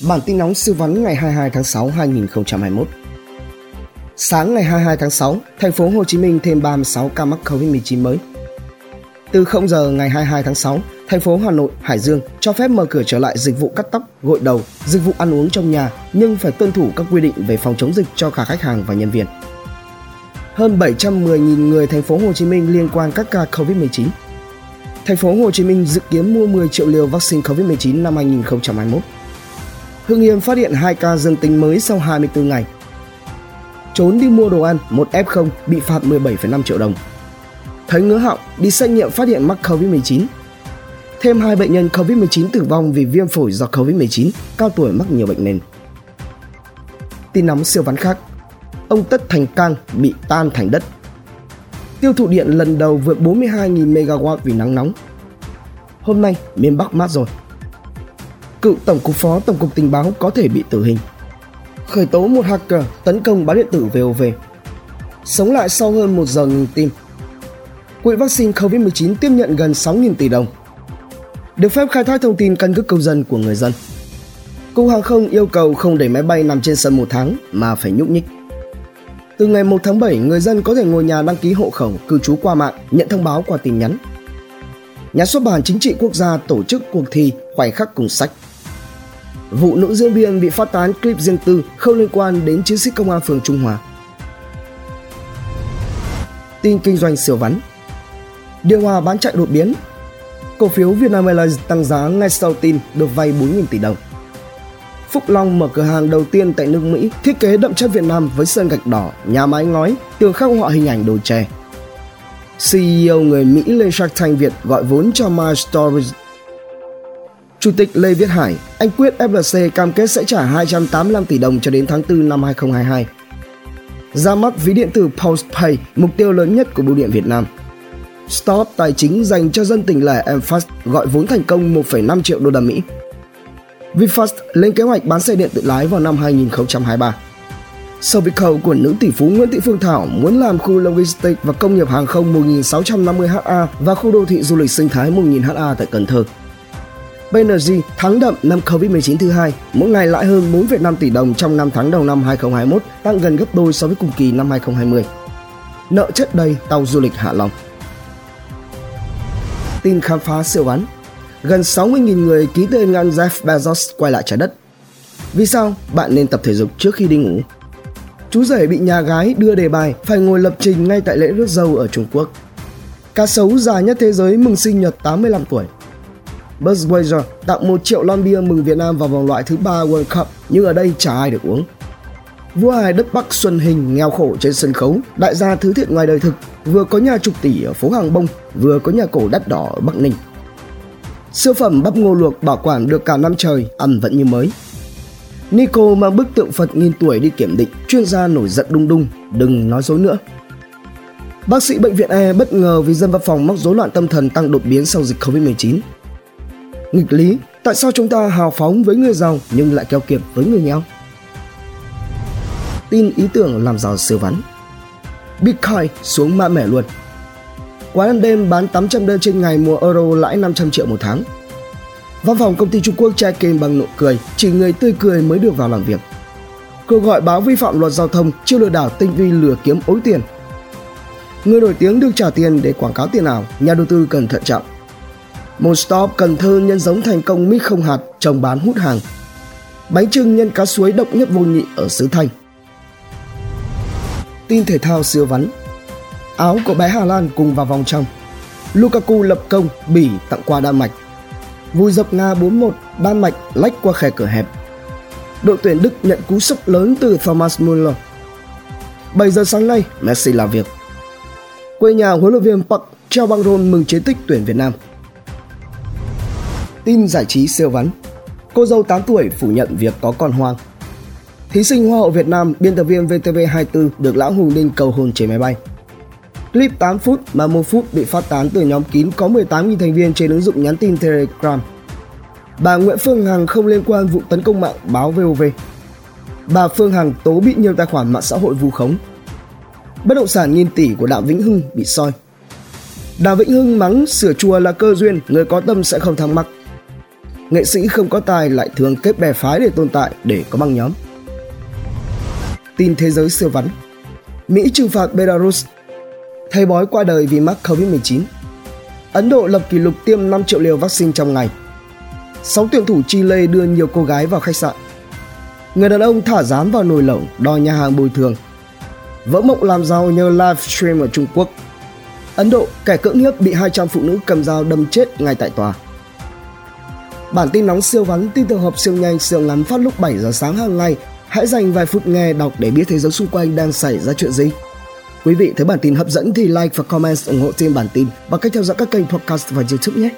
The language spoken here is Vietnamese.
Bản tin nóng siêu vắn ngày 22 tháng 6 2021. Sáng ngày 22 tháng 6, thành phố Hồ Chí Minh thêm 36 ca mắc COVID-19 mới. Từ 0 giờ ngày 22 tháng 6, thành phố Hà Nội, Hải Dương cho phép mở cửa trở lại dịch vụ cắt tóc, gội đầu, dịch vụ ăn uống trong nhà nhưng phải tuân thủ các quy định về phòng chống dịch cho cả khách hàng và nhân viên. Hơn 710.000 người thành phố Hồ Chí Minh liên quan các ca COVID-19. Thành phố Hồ Chí Minh dự kiến mua 10 triệu liều vaccine COVID-19 năm 2021. Hưng Yên phát hiện 2 ca dương tính mới sau 24 ngày. Trốn đi mua đồ ăn, một F0 bị phạt 17,5 triệu đồng. Thấy ngứa họng, đi xét nghiệm phát hiện mắc COVID-19. Thêm hai bệnh nhân COVID-19 tử vong vì viêm phổi do COVID-19, cao tuổi mắc nhiều bệnh nền. Tin nóng siêu vắn khác. Ông Tất Thành Cang bị tan thành đất. Tiêu thụ điện lần đầu vượt 42.000 MW vì nắng nóng. Hôm nay, miền Bắc mát rồi, cựu tổng cục phó tổng cục tình báo có thể bị tử hình. Khởi tố một hacker tấn công báo điện tử VOV. Sống lại sau hơn một giờ ngừng tim. Quỹ vaccine COVID-19 tiếp nhận gần 6.000 tỷ đồng. Được phép khai thác thông tin căn cước công dân của người dân. Cục hàng không yêu cầu không để máy bay nằm trên sân một tháng mà phải nhúc nhích. Từ ngày 1 tháng 7, người dân có thể ngồi nhà đăng ký hộ khẩu, cư trú qua mạng, nhận thông báo qua tin nhắn. Nhà xuất bản Chính trị Quốc gia tổ chức cuộc thi Khoảnh khắc cùng sách vụ nữ diễn viên bị phát tán clip riêng tư không liên quan đến chiến sĩ công an phường Trung Hòa. Tin kinh doanh siêu vắn Điều hòa bán chạy đột biến Cổ phiếu Vietnam Airlines tăng giá ngay sau tin được vay 4.000 tỷ đồng. Phúc Long mở cửa hàng đầu tiên tại nước Mỹ, thiết kế đậm chất Việt Nam với sơn gạch đỏ, nhà mái ngói, tường khắc họa hình ảnh đồ chè. CEO người Mỹ lên Shark Tank Việt gọi vốn cho My Stories Chủ tịch Lê Viết Hải, anh quyết FLC cam kết sẽ trả 285 tỷ đồng cho đến tháng 4 năm 2022. Ra mắt ví điện tử Postpay, mục tiêu lớn nhất của Bưu điện Việt Nam. Stop tài chính dành cho dân tỉnh lẻ Mfast gọi vốn thành công 1,5 triệu đô la Mỹ. VinFast lên kế hoạch bán xe điện tự lái vào năm 2023. Servico của nữ tỷ phú Nguyễn Thị Phương Thảo muốn làm khu logistics và công nghiệp hàng không 1.650 ha và khu đô thị du lịch sinh thái 1.000 ha tại Cần Thơ. BNG thắng đậm năm Covid-19 thứ hai, mỗi ngày lãi hơn 4,5 tỷ đồng trong 5 tháng đầu năm 2021, tăng gần gấp đôi so với cùng kỳ năm 2020. Nợ chất đầy tàu du lịch Hạ Long. Tin khám phá siêu bắn Gần 60.000 người ký tên ngăn Jeff Bezos quay lại trái đất. Vì sao bạn nên tập thể dục trước khi đi ngủ? Chú rể bị nhà gái đưa đề bài phải ngồi lập trình ngay tại lễ rước dâu ở Trung Quốc. Cá sấu già nhất thế giới mừng sinh nhật 85 tuổi. Budweiser tặng 1 triệu lon bia mừng Việt Nam vào vòng loại thứ ba World Cup nhưng ở đây chả ai được uống. Vua hài đất Bắc Xuân Hình nghèo khổ trên sân khấu, đại gia thứ thiện ngoài đời thực, vừa có nhà chục tỷ ở phố Hàng Bông, vừa có nhà cổ đắt đỏ ở Bắc Ninh. Siêu phẩm bắp ngô luộc bảo quản được cả năm trời, ăn vẫn như mới. Nico mang bức tượng Phật nghìn tuổi đi kiểm định, chuyên gia nổi giận đung đung, đừng nói dối nữa. Bác sĩ bệnh viện E bất ngờ vì dân văn phòng mắc rối loạn tâm thần tăng đột biến sau dịch Covid-19 nghịch lý. Tại sao chúng ta hào phóng với người giàu nhưng lại keo kiệt với người nghèo? Tin ý tưởng làm giàu siêu vắn. Bitcoin xuống mã mẻ luôn. Quán ăn đêm bán 800 đơn trên ngày mua euro lãi 500 triệu một tháng. Văn phòng công ty Trung Quốc che kênh bằng nụ cười, chỉ người tươi cười mới được vào làm việc. Cuộc gọi báo vi phạm luật giao thông chiêu lừa đảo tinh vi lừa kiếm ối tiền. Người nổi tiếng được trả tiền để quảng cáo tiền ảo, nhà đầu tư cần thận trọng một Cần Thơ nhân giống thành công mít không hạt trồng bán hút hàng. Bánh trưng nhân cá suối độc nhất vô nhị ở xứ Thanh. Tin thể thao siêu vắn. Áo của bé Hà Lan cùng vào vòng trong. Lukaku lập công, Bỉ tặng quà Đan Mạch. Vùi dập Nga 4-1, Đan Mạch lách qua khe cửa hẹp. Đội tuyển Đức nhận cú sốc lớn từ Thomas Müller. 7 giờ sáng nay, Messi làm việc. Quê nhà huấn luyện viên Park treo băng rôn mừng chiến tích tuyển Việt Nam. Tin giải trí siêu vắn Cô dâu 8 tuổi phủ nhận việc có con hoang Thí sinh Hoa hậu Việt Nam, biên tập viên VTV24 được Lão Hùng Ninh cầu hôn trên máy bay. Clip 8 phút mà 1 phút bị phát tán từ nhóm kín có 18.000 thành viên trên ứng dụng nhắn tin Telegram. Bà Nguyễn Phương Hằng không liên quan vụ tấn công mạng báo VOV. Bà Phương Hằng tố bị nhiều tài khoản mạng xã hội vu khống. Bất động sản nghìn tỷ của Đặng Vĩnh Hưng bị soi. Đào Vĩnh Hưng mắng sửa chùa là cơ duyên, người có tâm sẽ không thắc mắc nghệ sĩ không có tài lại thường kết bè phái để tồn tại để có băng nhóm. Tin thế giới siêu vắn. Mỹ trừng phạt Belarus. Thầy bói qua đời vì mắc Covid-19 Ấn Độ lập kỷ lục tiêm 5 triệu liều vaccine trong ngày. 6 tuyển thủ Chile đưa nhiều cô gái vào khách sạn. Người đàn ông thả rán vào nồi lẩu đòi nhà hàng bồi thường. Vỡ mộng làm giàu nhờ livestream ở Trung Quốc. Ấn Độ, kẻ cưỡng hiếp bị 200 phụ nữ cầm dao đâm chết ngay tại tòa. Bản tin nóng siêu vắn, tin tổng hợp siêu nhanh, siêu ngắn phát lúc 7 giờ sáng hàng ngày. Hãy dành vài phút nghe đọc để biết thế giới xung quanh đang xảy ra chuyện gì. Quý vị thấy bản tin hấp dẫn thì like và comment ủng hộ trên bản tin và cách theo dõi các kênh podcast và YouTube nhé.